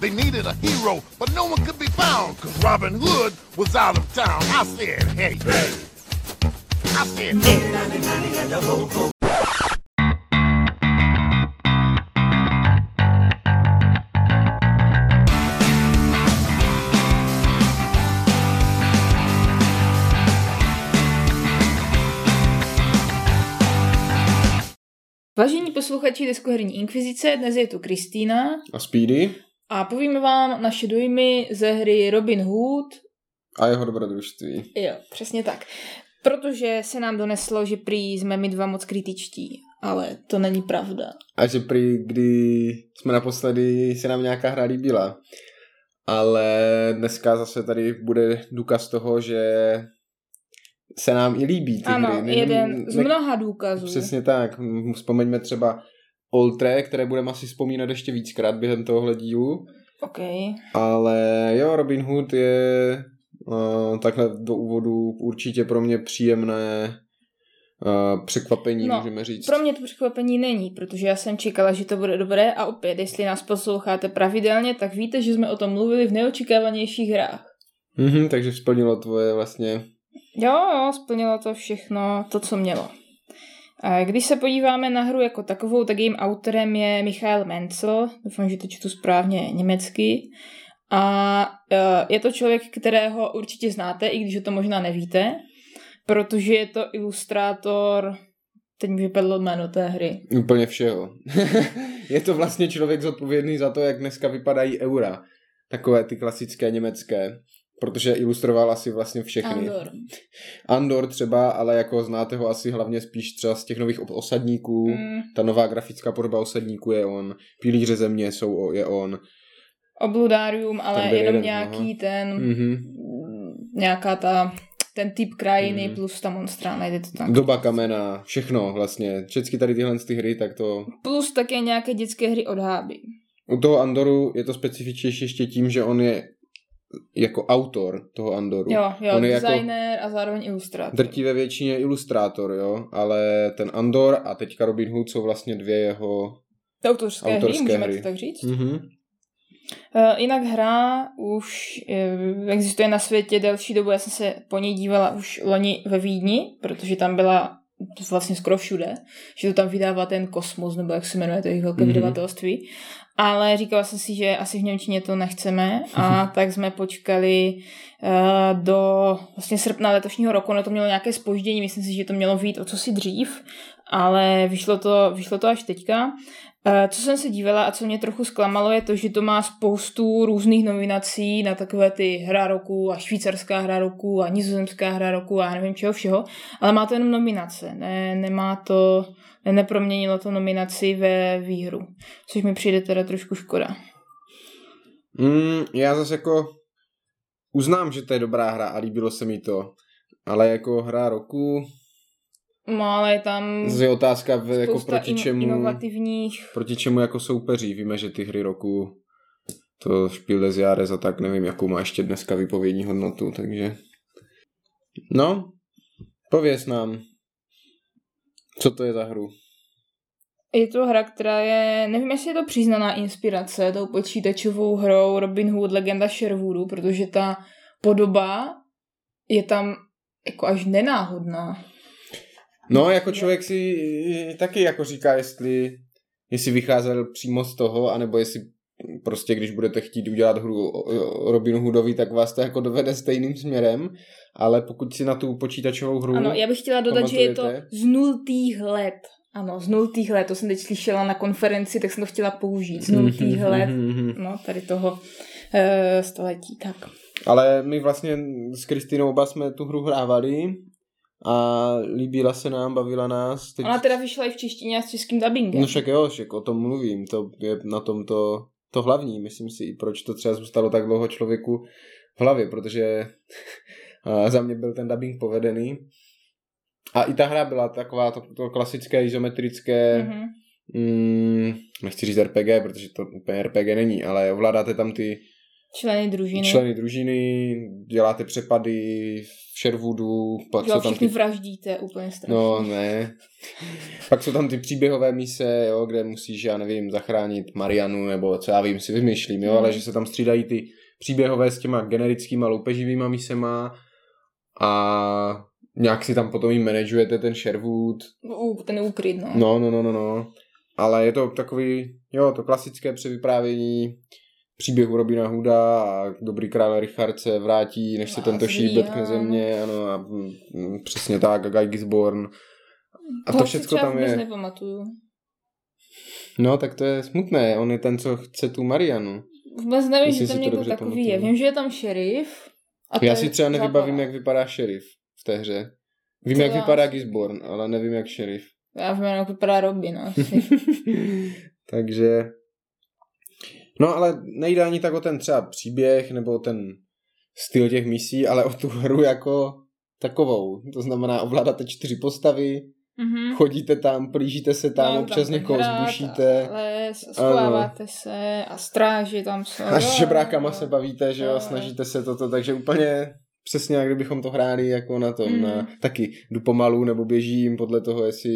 They needed a hero, but no one could be found, cause Robin Hood was out of town. I said, hey, hey. I said, hey. Vážení posluchači Deskoherní inkvizice, dnes je tu Kristýna A Speedy a povíme vám naše dojmy ze hry Robin Hood. a jeho dobrodružství. Jo, přesně tak. Protože se nám doneslo, že prý jsme my dva moc kritičtí, ale to není pravda. A že prý, kdy jsme naposledy, se nám nějaká hra líbila. Ale dneska zase tady bude důkaz toho, že se nám i líbí ty ano, hry. Ne- jeden z ne- mnoha důkazů. Přesně tak. Vzpomeňme třeba Oltre, které budeme asi vzpomínat ještě víckrát během tohohle dílu. OK. Ale jo, Robin Hood je uh, takhle do úvodu určitě pro mě příjemné uh, překvapení, No, můžeme říct. Pro mě to překvapení není, protože já jsem čekala, že to bude dobré a opět, jestli nás posloucháte pravidelně, tak víte, že jsme o tom mluvili v neočekávanějších hrách. Mhm, takže splnilo tvoje vlastně... Jo, jo, splnilo to všechno, to, co mělo. Když se podíváme na hru jako takovou, tak jejím autorem je Michael Menzel, doufám, že to čtu správně německy. A e, je to člověk, kterého určitě znáte, i když to možná nevíte, protože je to ilustrátor, teď mi vypadlo jméno té hry. Úplně všeho. je to vlastně člověk zodpovědný za to, jak dneska vypadají eura. Takové ty klasické německé. Protože ilustroval asi vlastně všechny. Andor. Andor třeba, ale jako znáte ho asi hlavně spíš třeba z těch nových osadníků. Mm, Ta nová grafická podoba osadníků je on. Pilíře země jsou je on. Obludárium, ale Ten jenom jeden, nějaký ten, Mhm. mm, nějaká ta, ten typ krajiny Mhm. plus ta monstra, najde to tam. Doba kamena, všechno vlastně. Všechny tady tyhle ty hry, tak to... Plus také nějaké dětské hry od Háby. U toho Andoru je to specifičnější ještě tím, že on je jako autor toho Andoru. Jo, jo, on je jako designer a zároveň ilustrátor. drtivé většině ilustrátor, jo, ale ten Andor a teďka Robin Hood jsou vlastně dvě jeho... Autorské, autorské hry, můžeme hry. to tak říct. Mhm. Uh, jinak hra už uh, existuje na světě delší dobu, já jsem se po ní dívala už loni ve Vídni, protože tam byla vlastně skoro všude, že to tam vydává ten Kosmos, nebo jak se jmenuje to jejich velké Mhm. mm-hmm. vydavatelství. Ale říkala jsem si, že asi v Němčině to nechceme a tak jsme počkali uh, do vlastně srpna letošního roku, no to mělo nějaké spoždění, myslím si, že to mělo být o co si dřív, ale vyšlo to, vyšlo to až teďka. Eh, Co jsem se dívala a co mě trochu zklamalo, je to, že to má spoustu různých nominací na takové ty hra roku a švýcarská hra roku a nizozemská hra roku a já nevím čeho všeho, ale má to jenom nominace, ne, nemá to, ne, neproměnilo to nominaci ve výhru, což mi přijde teda trošku škoda. Mm, já zase jako uznám, že to je dobrá hra a líbilo se mi to, ale jako hra roku No ale je tam je otázka v, jako proti in- čemu, inovativních proti čemu jako soupeří. Víme, že ty hry roku to Spiel des Jahres a tak nevím, jakou má ještě dneska výpovědní hodnotu, takže no, pověz nám, co to je za hru. Je to hra, která je, nevím, jestli je to přiznaná inspirace tou počítačovou hrou Robin Hood Legenda Sherwoodu, protože ta podoba je tam jako až nenáhodná. No, jako člověk si taky jako říká, jestli, jestli vycházel přímo z toho, anebo jestli prostě, když budete chtít udělat hru Robinu Hoodovi, tak vás to jako dovede stejným směrem, ale pokud si na tu počítačovou hru... Ano, já bych chtěla dodat, že je to z nultých let. Ano, z nultých let, to jsem teď slyšela na konferenci, tak jsem to chtěla použít. Z nultých Mhm, let, mhm, mhm. no tady toho uh, století, tak. Ale my vlastně s Kristinou oba jsme tu hru hrávali a líbila se nám, bavila nás. Teď... Ona teda vyšla i v češtině a s českým dubbingem. No však jo, však o tom mluvím, to je na tom to, to hlavní, myslím si, i proč to třeba zůstalo tak dlouho člověku v hlavě, protože a, za mě byl ten dubbing povedený. A i ta hra byla taková to, to klasické izometrické, Mhm. mm, nechci říct RPG, protože to úplně RPG není, ale ovládáte tam ty Členy družiny. členy družiny, děláte přepady, Sherwoodu, pak Jo, jsou tam všichni ty... vraždíte úplně strašně. No, ne. Pak jsou tam ty příběhové mise, jo, kde musíš, já nevím, zachránit Marianu, nebo co já vím, si vymýšlím, jo, Hmm. ale že se tam střídají ty příběhové s těma generickýma loupeživýma misema a nějak si tam potom jim manažujete ten Sherwood. U, ten úkryt, no. No, no, no, no, no. Ale je to takový, jo, to klasické převyprávění příběhu Robina Hooda a dobrý král Richard se vrátí, než se A tento šíp dotkne ano. země, ano, a mm, mm, přesně tak, a Guy Gisborne. A to všechno tam je. nepamatuju. No, tak to je smutné, on je ten, co chce tu Marianu. Vůbec nevím, Jestli že tam to někdo takový pamatuju. je. Vím, že je tam šerif. A Já si třeba nevybavím, zábava. jak vypadá šerif v té hře. Vím, To jak já vypadá si- Gisborne, ale nevím, jak šerif. Já vím, jak vypadá Robin, no, asi. Takže... No ale nejde ani tak o ten třeba příběh nebo ten styl těch misí, ale o tu hru jako takovou. To znamená, ovládáte čtyři postavy, Mhm. chodíte tam, plížíte se tam, No, občas tam někoho hrát zbušíte A les, schováváte se a stráži tam jsou. a s žebrákama se bavíte, že jo, snažíte se toto, takže úplně přesně jak kdybychom to hráli jako na tom, Mhm. na, taky jdu pomalu nebo běžím podle toho, jestli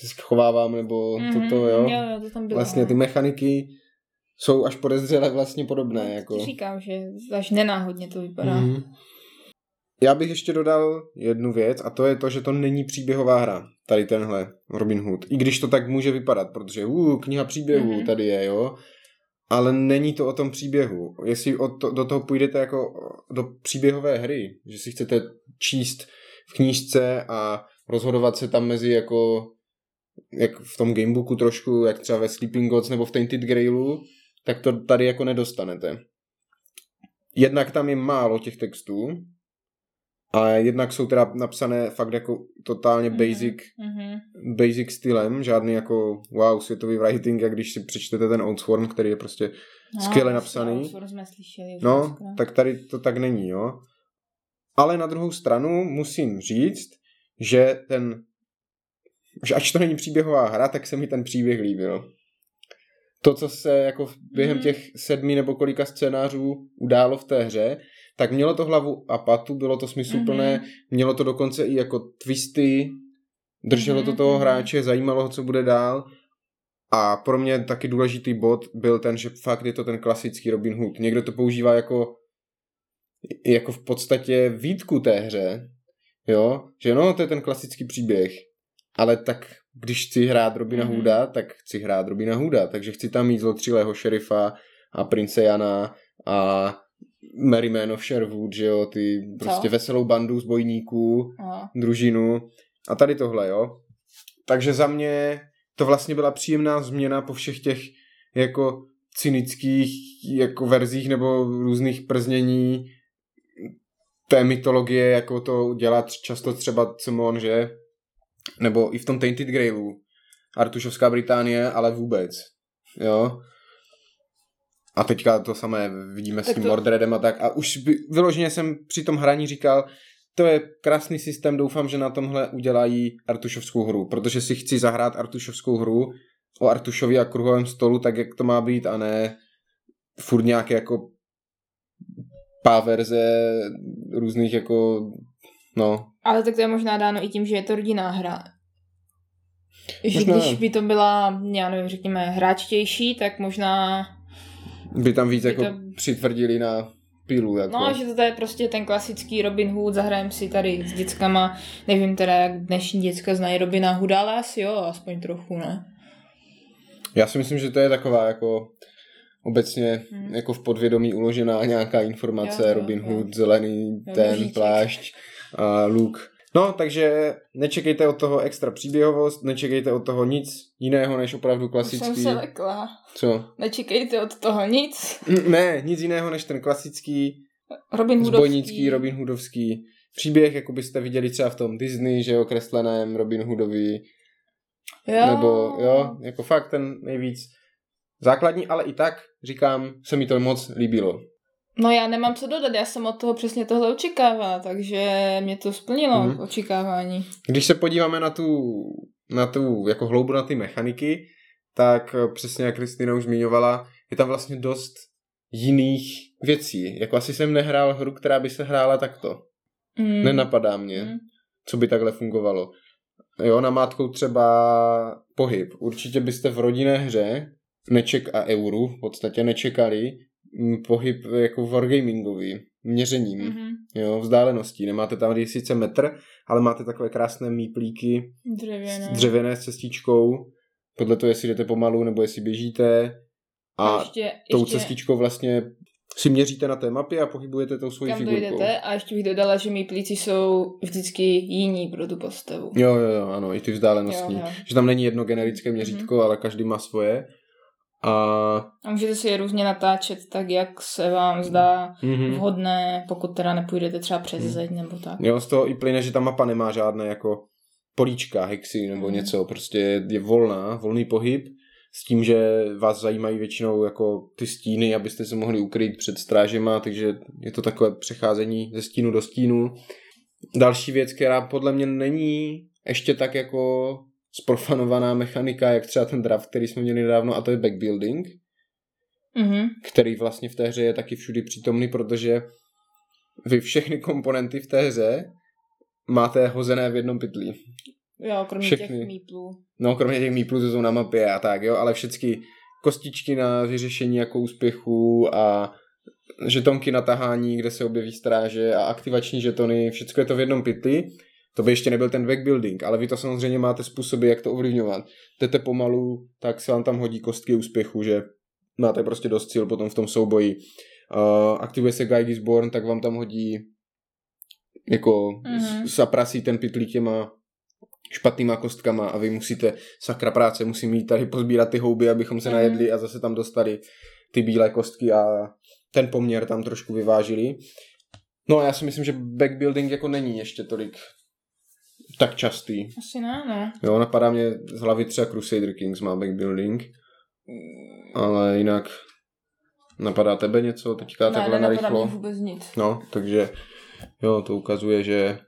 se schovávám nebo Mhm, toto, jo. jo, jo, to tam bylo. Vlastně ty no. mechaniky jsou až podezřele vlastně podobné. Jako. Říkám, že až nenáhodně to vypadá. Mhm. Já bych ještě dodal jednu věc a to je to, že to není příběhová hra. Tady tenhle Robin Hood. I když to tak může vypadat, protože uh, kniha příběhů Mhm. tady je, jo. Ale není to o tom příběhu. Jestli o to, do toho půjdete jako do příběhové hry, že si chcete číst v knížce a rozhodovat se tam mezi jako jak v tom gamebooku trošku, jak třeba ve Sleeping Gods nebo v Tainted Grailu, tak to tady jako nedostanete. Jednak tam je málo těch textů a jednak jsou teda napsané fakt jako totálně Mhm, basic, mhm. basic stylem, žádný jako wow světový writing, jak když si přečtete ten Outsworn, který je prostě No, skvěle vlastně, napsaný. Jsme slyšeli No, dneska. tak tady to tak není, jo. Ale na druhou stranu musím říct, že ten, že ač to není příběhová hra, tak se mi ten příběh líbil. To, co se jako během Mhm. těch sedmi nebo kolika scénářů událo v té hře, tak mělo to hlavu a patu, bylo to smysluplné, Mhm. mělo to dokonce i jako twisty, drželo to Mhm, toho mhm. hráče, zajímalo ho, co bude dál. A pro mě taky důležitý bod byl ten, že fakt je to ten klasický Robin Hood. Někdo to používá jako, jako v podstatě výtku té hře, jo, že no, to je ten klasický příběh, ale tak když chci hrát Robina Mhm. Hooda, tak chci hrát Robina Hooda, takže chci tam mít zlotřilého šerifa a prince Jana a Merryman of Sherwood, že jo, ty prostě Co? veselou bandu zbojníků, No. družinu a tady tohle, jo. Takže za mě to vlastně byla příjemná změna po všech těch jako cynických jako verzích nebo různých prznění té mytologie, jako to dělá často třeba Simon, že? Nebo i v tom Tainted Grailu. Artušovská Británie, ale vůbec. Jo? A teďka to samé vidíme s Tak tím to- Mordredem a tak. A už by, vyloženě jsem při tom hraní říkal, to je krásný systém, doufám, že na tomhle udělají Artušovskou hru, protože si chci zahrát Artušovskou hru o Artušovi a kruhovém stolu, tak jak to má být a ne furt nějaké jako páverze různých jako no, Ale tak to je možná dáno i tím, že je to rodinná hra. Že Možná. když by to byla, já nevím, řekněme, hráčtější, tak možná... by tam víc By jako to- přitvrdili na pilu. Jako. No, že to je prostě ten klasický Robin Hood, zahrajem si tady s dětskama, nevím teda, jak dnešní děcka znají Robina Hooda, ale asi jo, aspoň trochu, ne? Já si myslím, že to je taková jako obecně Hmm. jako v podvědomí uložená nějaká informace, Jo, jo, Robin jo. Hood, zelený, Jo, ten nožíček. plášť a luk. No, takže nečekejte od toho extra příběhovost, nečekejte od toho nic jiného, než opravdu Už klasický. jsem se lekla. Co? Nečekejte od toho nic. Ne, nic jiného než ten klasický Robin Hoodovský. zbojnický, Robin Hoodovský příběh, jako byste viděli třeba v tom Disney, že jo, kresleném Robin Hoodovi, Jo. nebo jo, jako fakt ten nejvíc základní, ale i tak, říkám, se mi to moc líbilo. No já nemám co dodat, já jsem od toho přesně tohle očekávala, takže mě to splnilo Mhm. očekávání. Když se podíváme na tu, na tu jako hloubu na ty mechaniky, tak eh, přesně jak Kristina už zmiňovala, je tam vlastně dost jiných věcí. Jako asi jsem nehrál hru, která by se hrála takto. Mm. Nenapadá mě, Mm. co by takhle fungovalo. Jo, namátkou třeba pohyb. Určitě byste v rodinné hře neček a euru v podstatě nečekali mm, pohyb jako wargamingový, měřením, Mhm. jo, vzdáleností. Nemáte tam sice metr, ale máte takové krásné míplíky Dřevěné. dřevěné s cestičkou, podle toho, jestli jdete pomalu nebo jestli běžíte. A ještě, tou ještě, cestičkou vlastně si měříte na té mapě a pohybujete tou svojí kam figurkou. dojdete a ještě bych dodala, že mý plíci jsou vždycky jiní pro tu postavu. Jo, jo, jo, ano, i ty vzdálenostní. Jo, jo. Že tam není jedno generické měřítko, Mhm. ale každý má svoje. A A můžete si je různě natáčet tak, jak se vám zdá mhm. vhodné, pokud teda nepůjdete třeba přes Mhm. zeď nebo tak. jo, z toho i plyne, že ta mapa nemá žádné jako políčka, hexy nebo Mhm. něco, prostě je volná, volný pohyb s tím, že vás zajímají většinou jako ty stíny, abyste se mohli ukryt před strážema, takže je to takové přecházení ze stínu do stínu. Další věc, která podle mě není ještě tak jako sprofanovaná mechanika, jak třeba ten draft, který jsme měli nedávno, a to je backbuilding, Mhm. který vlastně v té hře je taky všudy přítomný, protože vy všechny komponenty v té hře máte hozené v jednom pytlí. Jo, kromě Všechny. těch míplů. No, kromě těch míplů, co jsou na mapě a tak, jo, ale všechny kostičky na vyřešení jako úspěchů a žetonky na tahání, kde se objeví stráže a aktivační žetony, všechno je to v jednom pytli. To by ještě nebyl ten backbuilding, ale vy to samozřejmě máte způsoby, jak to ovlivňovat. Jdete pomalu, tak se vám tam hodí kostky úspěchu, že máte prostě dost cíl potom v tom souboji. Uh, aktivuje se Guy Gisborn, tak vám tam hodí jako Mhm. mm-hmm. zaprasí ten pytlík těma špatnýma kostkama a vy musíte, sakra práce, musí mít tady pozbírat ty houby, abychom se Mhm. najedli a zase tam dostali ty bílé kostky a ten poměr tam trošku vyvážili. No a já si myslím, že backbuilding jako není ještě tolik tak častý. Asi ne, ne. Jo, napadá mě z hlavy třeba Crusader Kings má backbuilding, ale jinak napadá tebe něco teďka ne, takhle narychlo? mě vůbec nic. No, takže jo, to ukazuje, že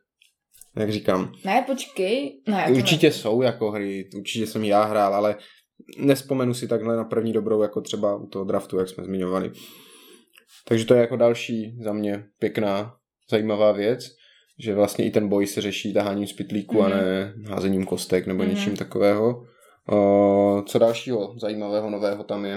jak říkám, Ne, počkej. Ne, určitě ne. jsou jako hry, určitě jsem já hrál, ale nespomenu si takhle na první dobrou, jako třeba u toho draftu, jak jsme zmiňovali. Takže to je jako další za mě pěkná, zajímavá věc, že vlastně i ten boj se řeší taháním z pytlíku Mhm. a ne házením kostek nebo Mhm. něčím takového. O, co dalšího zajímavého nového tam je?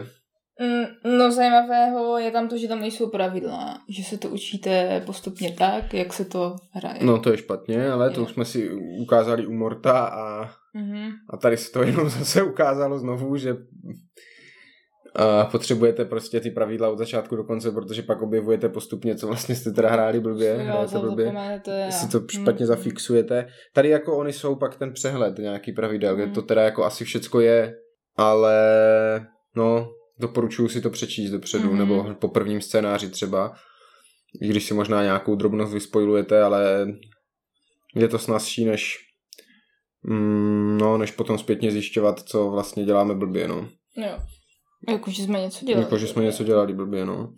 Mm, No zajímavého je tam to, že tam nejsou pravidla, že se to učíte postupně tak, jak se to hraje. No to je špatně, ale to Jo. už jsme si ukázali u Morta a Mhm. A tady se to jenom zase ukázalo znovu, že a potřebujete prostě ty pravidla od začátku do konce, protože pak objevujete postupně, co vlastně jste teda hráli blbě, Jo, hrajete to blbě, a- si to špatně Mhm. zafixujete. Tady jako oni jsou pak ten přehled nějaký pravidel, kde Mhm. to teda jako asi všecko je, ale no, doporučuji si to přečíst dopředu, Mhm. nebo po prvním scénáři třeba, i když si možná nějakou drobnost vyspojujete, ale je to snazší, než mm, no, než potom zpětně zjišťovat, co vlastně děláme blbě, no. Jo. Jako, že jsme něco dělali. Jako, že jsme něco dělali blbě, no.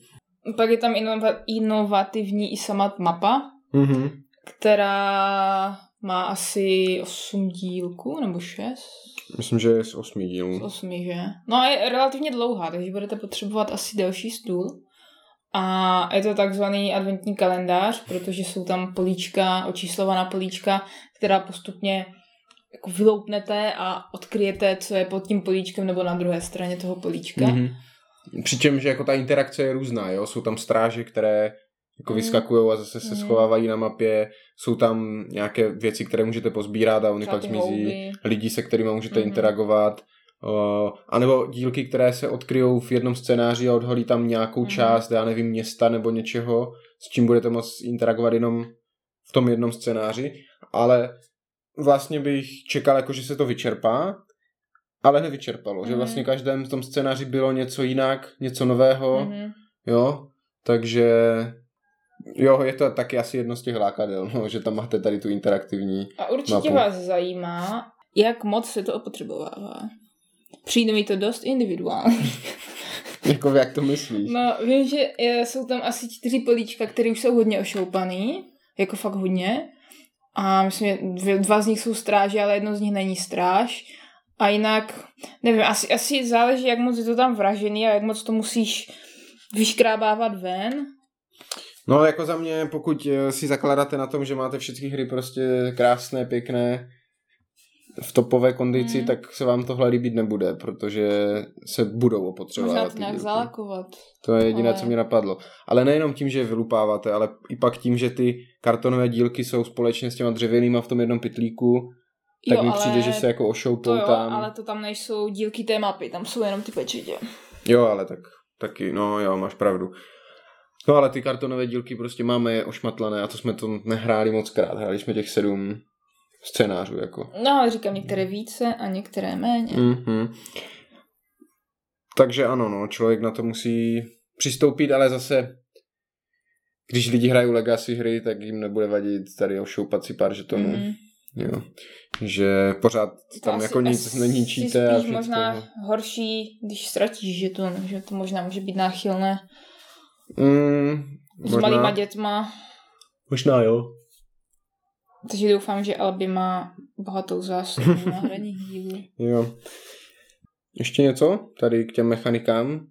Pak je tam inova- inovativní i sama mapa, Mhm. která má asi 8 dílků, nebo 6? Myslím, že je z osmi Z dílů. 8, že? No a je relativně dlouhá, takže budete potřebovat asi delší stůl. A je to takzvaný adventní kalendář, protože jsou tam políčka, očíslovaná políčka, která postupně jako vyloupnete a odkryjete, co je pod tím políčkem nebo na druhé straně toho políčka. Mhm. Přičemž jako ta interakce je různá, jo. Jsou tam stráže, které jako Mhm. vyskakují a zase se Mhm. schovávají na mapě. Jsou tam nějaké věci, které můžete pozbírat a oni pak zmizí. houby. Lidi, se kterými můžete Mhm. interagovat. Uh, a nebo dílky, které se odkryjou v jednom scénáři a odhalí tam nějakou Mhm. část, já nevím, města nebo něčeho, s čím budete moct interagovat jenom v tom jednom scénáři. Ale vlastně bych čekal, jako, že se to vyčerpá, ale nevyčerpalo. Že Mhm. vlastně v každém v tom scénáři bylo něco jinak, něco nového, Mhm. jo. Takže jo, je to taky asi jedno z těch lákadel, no, že tam máte tady tu interaktivní A určitě mapu. vás zajímá, jak moc se to opotřebovává. Přijde mi to dost individuální. Jako jak to myslíš? No, vím, že je, jsou tam asi čtyři políčka, které už jsou hodně ošoupaný, jako fakt hodně. A myslím, že dva z nich jsou stráže, ale jedno z nich není stráž. A jinak, nevím, asi, asi záleží, jak moc je to tam vražený a jak moc to musíš vyškrábávat ven. No jako za mě, pokud eh, si zakládáte na tom, že máte všechny hry prostě krásné, pěkné, v topové kondici, Mm. tak se vám tohle líbit nebude, protože se budou opotřebovat. Možná to nějak zalakovat. To je jediné, ale- co mě napadlo. Ale nejenom tím, že je vylupáváte, ale i pak tím, že ty kartonové dílky jsou společně s těma dřevěnýma v tom jednom pytlíku, tak Jo, mi ale přijde, že se jako To ošoupou jo, tam. ale to tam nejsou dílky té mapy, tam jsou jenom ty pečetě. Jo, ale tak taky, no jo, máš pravdu. No ale ty kartonové dílky prostě máme je ošmatlané a to jsme to nehráli moc krát. Hráli jsme těch sedm scénářů jako. No ale říkám některé více a některé méně. Mm-hmm. Takže ano, no, člověk na to musí přistoupit, ale zase když lidi hrají Legacy hry, tak jim nebude vadit tady ošoupat si pár žetonů. Mhm. Jo. Že pořád tam To jako asi- nic neníčíte. a všechno. možná horší, když ztratíš žeton, že to možná může být náchylné Mm, s malýma dětma. možná jo. Takže doufám, že Albi má bohatou zásobu na hraní dílů. Jo. Ještě něco tady k těm mechanikám?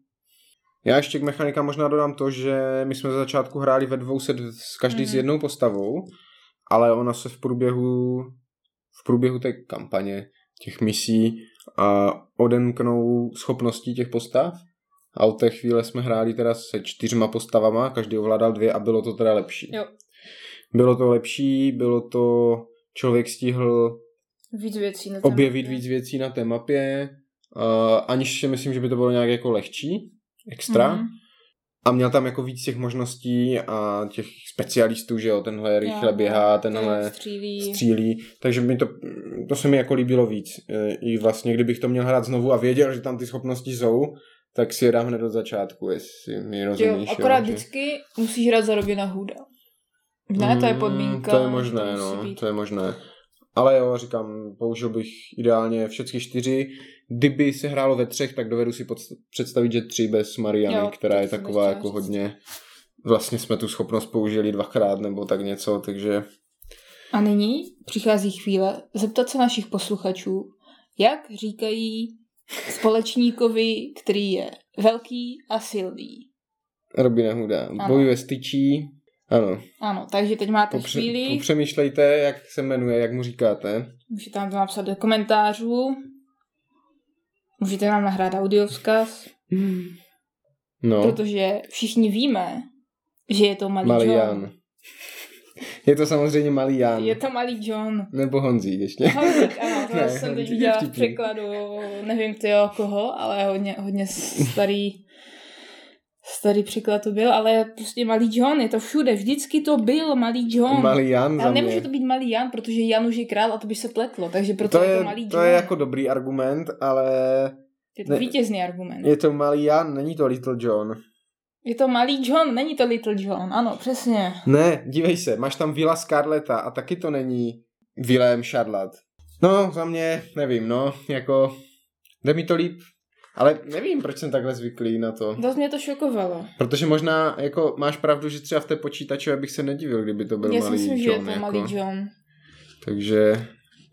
Já ještě k mechanikám možná dodám to, že my jsme za začátku hráli ve dvou set s každý Mhm. s jednou postavou, ale ona se v průběhu v průběhu té kampaně, těch misí a odemknou schopností těch postav. A od té chvíle jsme hráli teda se čtyřma postavama, každý ovládal dvě a bylo to teda lepší. Jo. Bylo to lepší, bylo to, člověk stihl Víc věcí na objevit mapě. víc věcí na té mapě, uh, aniž si myslím, že by to bylo nějak jako lehčí, extra. Mhm. A měl tam jako víc těch možností a těch specialistů, že jo, tenhle rychle Jo, běhá, ten tenhle střílí. střílí, takže mi to, to se mi jako líbilo víc. E, I vlastně, kdybych to měl hrát znovu a věděl, že tam ty schopnosti jsou, tak si je dám hned od začátku, jestli mi Jo, rozumíš. akorát jo, že- vždycky musíš hrát za Robina Hooda. Ne, to je Mm, podmínka. To je možné, musí no, to je možné. Ale jo, říkám, použil bych ideálně všechny čtyři. Kdyby se hrálo ve třech, tak dovedu si podst- představit, že tři bez Mariany, Jo, která je taková jako říct. hodně... Vlastně jsme tu schopnost použili dvakrát nebo tak něco, takže A nyní přichází chvíle zeptat se našich posluchačů, jak říkají společníkovi, který je velký a silný. Robina Huda Ano. bojuje styčí. Ano, Ano, takže teď máte Popře- chvíli, popřemýšlejte, jak se jmenuje, jak mu říkáte. můžete nám to napsat do komentářů, můžete nám nahrát audiovzkaz, No, protože všichni víme, že je to malý, malý John. Jan. Je to samozřejmě malý Jan. Je to malý John. Nebo Honzík ještě. Honzík, ano, to Ne, jsem teď viděla v překladu, nevím ty o koho, ale hodně, hodně starý starý překlad to byl, ale prostě malý John, je to všude, vždycky to byl malý John. Malý Jan ale mě. nemůže to být malý Jan, protože Jan už je král a to by se pletlo, takže proto to je, je, to malý to John. je jako dobrý argument, ale je to ne- vítězný argument. je to malý Jan, není to Little John. Je to malý John, není to Little John, ano, přesně. Ne, dívej se, máš tam Vila Scarletta a taky to není Willem Charlotte. No, za mě, nevím, no, jako, jde mi to líp, ale nevím, proč jsem takhle zvyklý na to. Dost mě to šokovalo. Protože možná, jako, máš pravdu, že třeba v té počítačové bych se nedivil, kdyby to byl Já si malý myslím, že John, je to jako. malý John. Takže,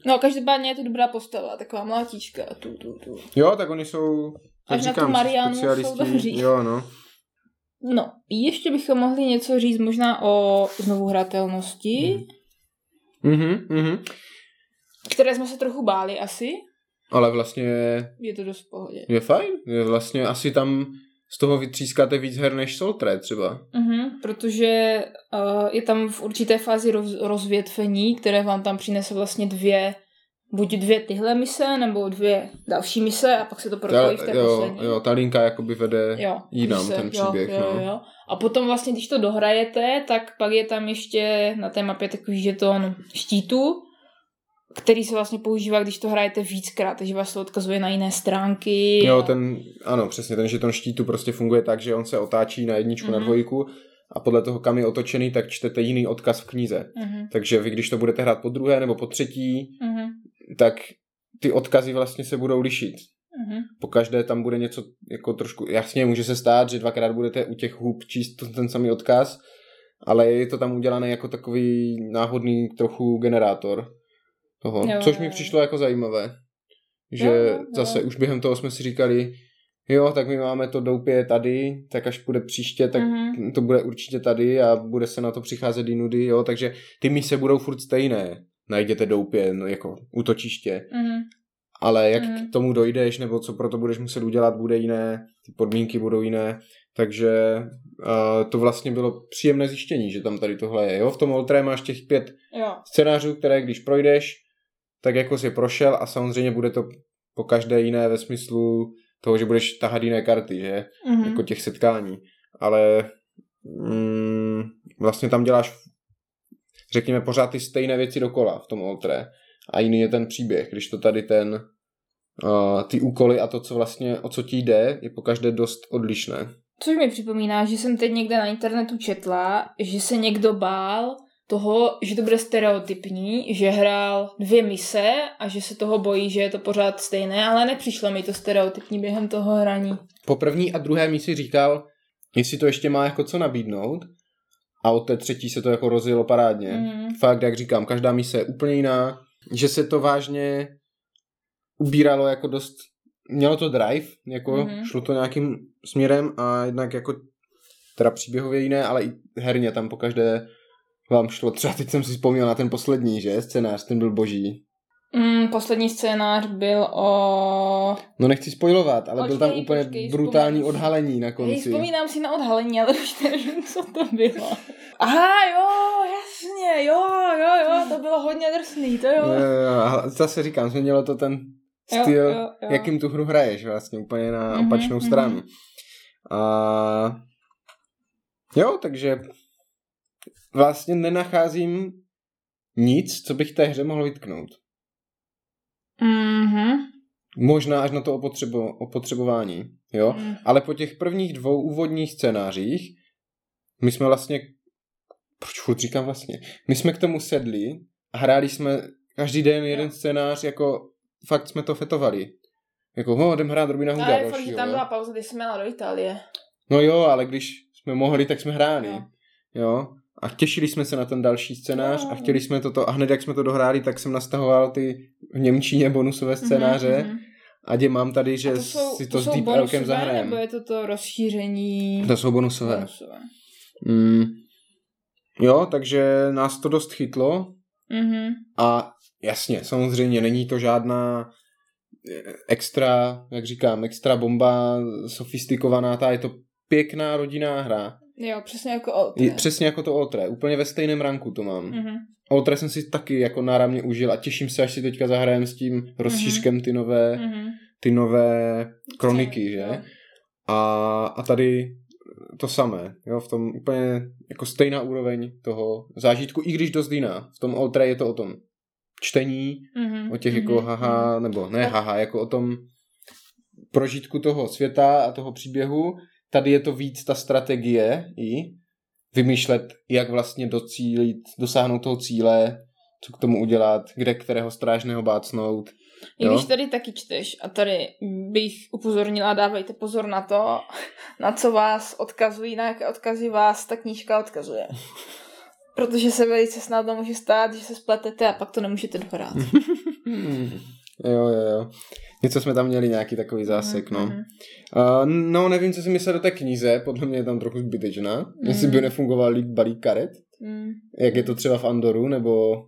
No, každopádně je to dobrá postava, taková mlátička. Tu, tu, tu. jo, tak oni jsou, jak Až na tu říkám, Marianu jsou dobří. jo, no. No, ještě bychom mohli něco říct možná o znovu hratelnosti, Mhm, mhm. které jsme se trochu báli asi. Ale vlastně Je to dost v pohodě. je fajn, je vlastně asi tam z toho vytřískáte víc her než Soltré třeba. Mhm, protože uh, je tam v určité fázi roz, rozvětvení, které vám tam přinese vlastně dvě, buď dvě tyhle mise, nebo dvě další mise a pak se to propojí v té jo, poslední. jo, ta linka jakoby vede Jo, jinam když ten příběh. Jo, jo, no. jo. A potom vlastně, když to dohrajete, tak pak je tam ještě na té mapě takový žeton štítu, který se vlastně používá, když to hrajete víckrát, takže vás to odkazuje na jiné stránky. Jo, ten, ano, přesně, ten žeton štítu prostě funguje tak, že on se otáčí na jedničku, na Mhm. dvojku a podle toho, kam je otočený, tak čtete jiný odkaz v knize. Mhm, Takže vy, když to budete hrát po druhé nebo po třetí, mhm, tak ty odkazy vlastně se budou lišit. mhm. Po každé tam bude něco jako trošku, jasně, může se stát, že dvakrát budete u těch hub číst ten- ten samý odkaz, ale je to tam udělané jako takový náhodný trochu generátor toho, Jo, což jo, mi přišlo jako zajímavé. Že Jo, jo, jo. zase už během toho jsme si říkali, jo, tak my máme to doupě tady, tak až bude příště, tak Mhm. to bude určitě tady a bude se na to přicházet jinudy, jo, takže ty mise budou furt stejné. Najděte doupě, no, jako útočiště, Mhm. ale jak Mhm. k tomu dojdeš, nebo co pro to budeš muset udělat, bude jiné, ty podmínky budou jiné, takže uh, to vlastně bylo příjemné zjištění, že tam tady tohle je, jo, v tom Oltré máš těch pět Jo. scénářů, které když projdeš, tak jako si prošel a samozřejmě bude to po každé jiné ve smyslu toho, že budeš tahat jiné karty, že? Mhm. Jako těch setkání. Ale mm, vlastně tam děláš řekněme pořád ty stejné věci dokola v tom Oltré. A jiný je ten příběh, když to tady ten uh, ty úkoly a to, co vlastně, o co ti jde, je po každé dost odlišné. Což mi připomíná, že jsem teď někde na internetu četla, že se někdo bál toho, že to bude stereotypní, že hrál dvě mise a že se toho bojí, že je to pořád stejné, ale nepřišlo mi to stereotypní během toho hraní. Po první a druhé misi říkal, jestli to ještě má jako co nabídnout a od té třetí se to jako rozjelo parádně. Mhm. Fakt, jak říkám, každá mise je úplně jiná, že se to vážně ubíralo jako dost, mělo to drive, jako Mhm. šlo to nějakým směrem a jednak jako teda příběhově jiné, ale i herně tam po každé vám šlo. Třeba teď jsem si vzpomněl na ten poslední, že? Scénář, ten byl boží. Mm, poslední scénář byl o... No nechci spojovat, ale byl tam úplně počkej, brutální vzpomenu si. odhalení na Hej, konci. vzpomínám si na odhalení, ale už nevím, co to bylo. Aha, jo, jasně, jo, jo, jo, to bylo hodně drsný, to jo. Jo, jo, jo. Zase říkám, změnilo to ten Jo, styl, jo, jo. jakým tu hru hraješ vlastně úplně na Mhm, opačnou mhm. stranu. A jo, takže vlastně nenacházím nic, co bych té hře mohl vytknout. Mhm. Možná až na to opotřebo, opotřebování, jo. Mm. Ale po těch prvních dvou úvodních scénářích my jsme vlastně, proč furt říkám vlastně, my jsme k tomu sedli a hráli jsme každý den jeden scénář, jako fakt jsme to fetovali. Jako, ho, jdem hrát Robina Hooda Ale fakt, že dalšího, tam byla pauza, když jsme jela do Itálie. No jo, ale když jsme mohli, tak jsme hráli. Jo. Jo. A těšili jsme se na ten další scénář a chtěli jsme toto. A hned jak jsme to dohráli, tak jsem nastahoval ty v Němčině bonusové scénáře. Mhm, mhm. A je mám tady, že to jsou, si to, s jsou Deep Elkem zahrajem. nebo je to to rozšíření? To jsou bonusové. bonusové. Mm. Jo, takže nás to dost chytlo Mhm. a jasně, samozřejmě není to žádná eh, extra, jak říkám, extra bomba, sofistikovaná, ta je to pěkná rodinná hra. Jo, přesně jako Old. Je, přesně jako to Oltre, úplně ve stejném ranku to mám. Mhm. Oltre jsem si taky jako náramně užil a těším se, až si teďka zahrajem s tím rozšířkem ty nové, Mhm. ty nové kroniky, že? Jo. A, a tady to samé, jo, v tom úplně jako stejná úroveň toho zážitku, i když dost jiná. V tom Oltre je to o tom čtení, Mhm. o těch Mhm. jako haha, nebo ne haha, jako o tom prožitku toho světa a toho příběhu. Tady je to víc ta strategie i vymýšlet, jak vlastně docílit, dosáhnout toho cíle, co k tomu udělat, kde kterého strážného bácnout. I když tady taky čteš, a tady bych upozornila, dávejte pozor na to, na co vás odkazují, na jaké odkazy vás ta knížka odkazuje. Protože se velice snadno může stát, že se spletete a pak to nemůžete dohrát. Jo, jo, jo. Něco jsme tam měli, nějaký takový zásek, no. Mhm. Uh, no, nevím, co si myslel do té knize, podle mě je tam trochu zbytečná. Jestli by nefungoval líp balík karet, Mm. jak je to třeba v Andoru, nebo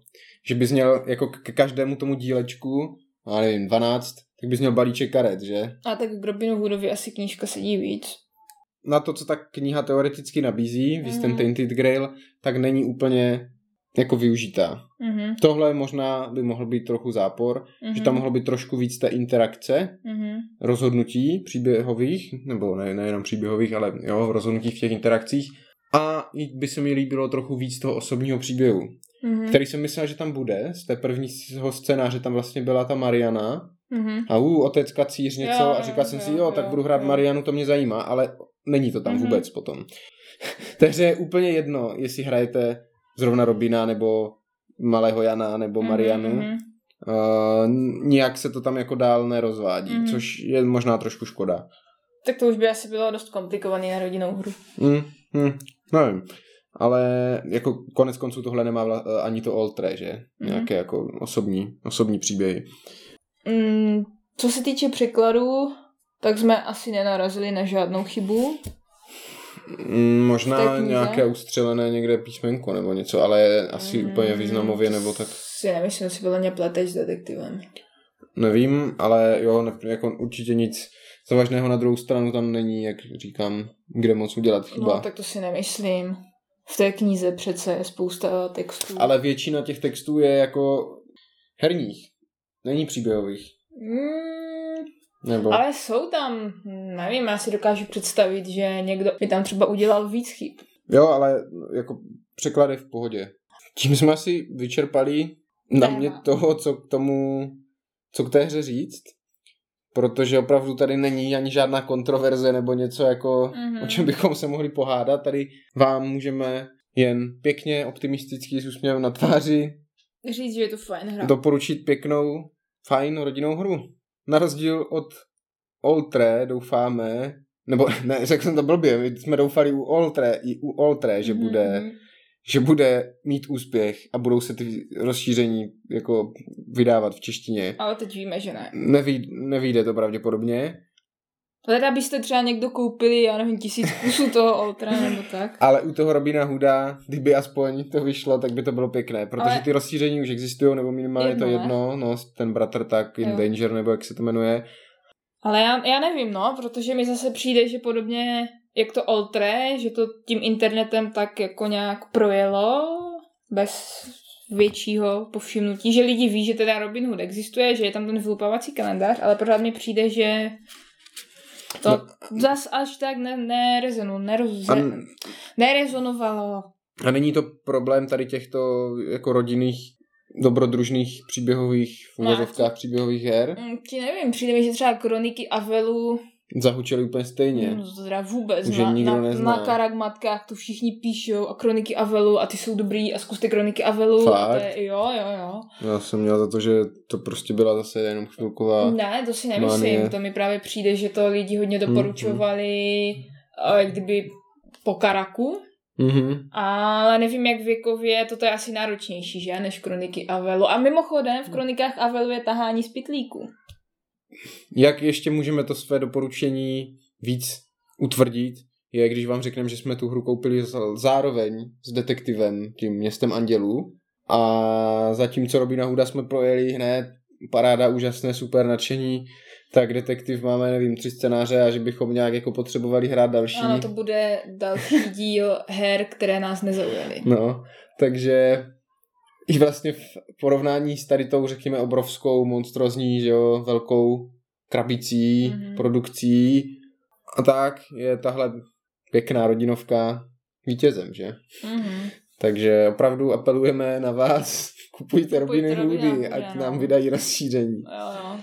že bys měl jako k každému tomu dílečku, já nevím, 12, tak bys měl balíček karet, že? A tak k Robinu Hoodovi asi knížka sedí víc. Na to, co ta kniha teoreticky nabízí, víc ten Mhm. Tainted Grail, tak není úplně jako využitá. Mhm. Tohle možná by mohl být trochu zápor, Mhm. že tam mohlo být trošku víc té interakce, Mhm. rozhodnutí příběhových, nebo ne, nejenom příběhových, ale jo, rozhodnutí v těch interakcích. A by se mi líbilo trochu víc toho osobního příběhu, Mhm. který jsem myslel, že tam bude. Z té prvního scénáře tam vlastně byla ta Mariana. Mhm. A u otec kacíř něco Jo, a říkal jo, jsem si, jo, jo, tak jo, budu hrát jo. Marianu, to mě zajímá, ale není to tam Mhm. vůbec potom. Takže je úplně jedno, jestli hrajete zrovna Robina, nebo Malého Jana, nebo Marianu. Mhm. Uh, nijak se to tam jako dál nerozvádí, Mhm. což je možná trošku škoda. Tak to už by asi bylo dost komplikovaný na rodinnou hru. Mm, mm, nevím. Ale jako konec konců tohle nemá vla, eh, ani to Oltre, že? Mhm. Nějaké jako osobní, osobní příběhy. Mm, co se týče překladů, tak jsme asi nenarazili na žádnou chybu. Mm, Možná nějaké ustřelené někde písmenko nebo něco, ale asi Mm, úplně významově nebo tak Si nemyslím, si podle mě pleteš s detektivem. nevím, ale jo, ne, jako určitě nic závažného na druhou stranu tam není, jak říkám, kde moc udělat chyba. No, tak to si nemyslím. V té knize přece je spousta textů. Ale většina těch textů je jako herních, není příběhových. Mm, Nebo... ale jsou tam, nevím, já si dokážu představit, že někdo by tam třeba udělal víc chyb. Jo, ale jako překlad je v pohodě. Tím jsme asi vyčerpali na mě toho, co k tomu, co k té hře říct, protože opravdu tady není ani žádná kontroverze nebo něco jako, Mhm. o čem bychom se mohli pohádat. Tady vám můžeme jen pěkně, optimisticky s úsměvem na tváři Říct, že je to fajn hra. doporučit pěknou, fajn rodinnou hru. Na rozdíl od Oltre doufáme, nebo ne, řekl jsem to blbě, my jsme doufali u Oltre, i u Oltre, že Mhm, bude, mhm. že bude mít úspěch a budou se ty rozšíření jako vydávat v češtině. Ale teď víme, že ne. Neví, nevíde to pravděpodobně, Leda byste třeba někdo koupili, já nevím, tisíc kusů toho Ultra nebo tak. ale u toho Robina Huda, kdyby aspoň to vyšlo, tak by to bylo pěkné, protože Ale- ty rozšíření už existují, nebo minimálně Jedno, to ne? jedno, no, ten bratr tak, In Jo. Danger, nebo jak se to jmenuje, Ale já, já nevím, no, protože mi zase přijde, že podobně jak to Oltre, že to tím internetem tak jako nějak projelo bez většího povšimnutí, že lidi ví, že teda Robin Hood existuje, že je tam ten vylupovací kalendář, ale pořád mi přijde, že to No. zas až tak ne, nerezonu, neroze, A- nerezonovalo. A není to problém tady těchto jako rodinných dobrodružných příběhových v No, příběhových her Mm, Ti nevím, přijde mi, že třeba kroniky Avelu zahučeli úplně stejně. No, to teda vůbec. Už je na, nikdo na, nezná. na karagmatkách to všichni píšou a kroniky Avelu a ty jsou dobrý a zkuste kroniky Avelu. A to Fakt? je, jo, jo, jo. Já jsem měl za to, že to prostě byla zase jenom chvilková... Ne, to si nemyslím. Manie. To mi právě přijde, že to lidi hodně Hmm, doporučovali jak kdyby po Karaku, Mhm. ale nevím, jak věkově, toto je asi náročnější, že, než kroniky Avelu. A mimochodem, v kronikách Avelu je tahání z pytlíku. Jak ještě můžeme to své doporučení víc utvrdit, je, když vám řekneme, že jsme tu hru koupili zároveň s detektivem, tím městem andělů. A zatímco Robina Huda jsme projeli hned, paráda, úžasné, super nadšení, tak detektiv máme, nevím, tři scénáře a že bychom nějak jako potřebovali hrát další. Ano, to bude další díl her, které nás nezaujaly. No, takže i vlastně v porovnání s tady tou, řekněme, obrovskou, monstrozní, že jo, velkou krabicí, Mhm. mm-hmm. produkcí a tak je tahle pěkná rodinovka vítězem, že? Mhm. Takže opravdu apelujeme na vás, kupujte Robiny Robina Hoody, Hooda, ať no. nám vydají rozšíření. Jo, jo.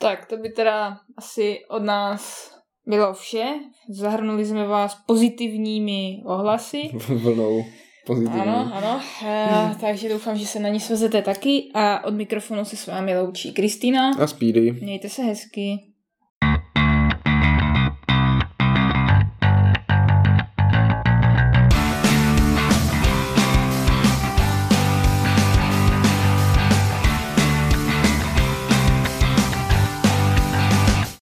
Tak, to by teda asi od nás bylo vše. Zahrnuli jsme vás pozitivními ohlasy. Vlnou pozitivní. Ano, ano. E, takže doufám, že se na ní svezete taky. A od mikrofonu se s vámi loučí Kristýna. A Speedy. Mějte se hezky.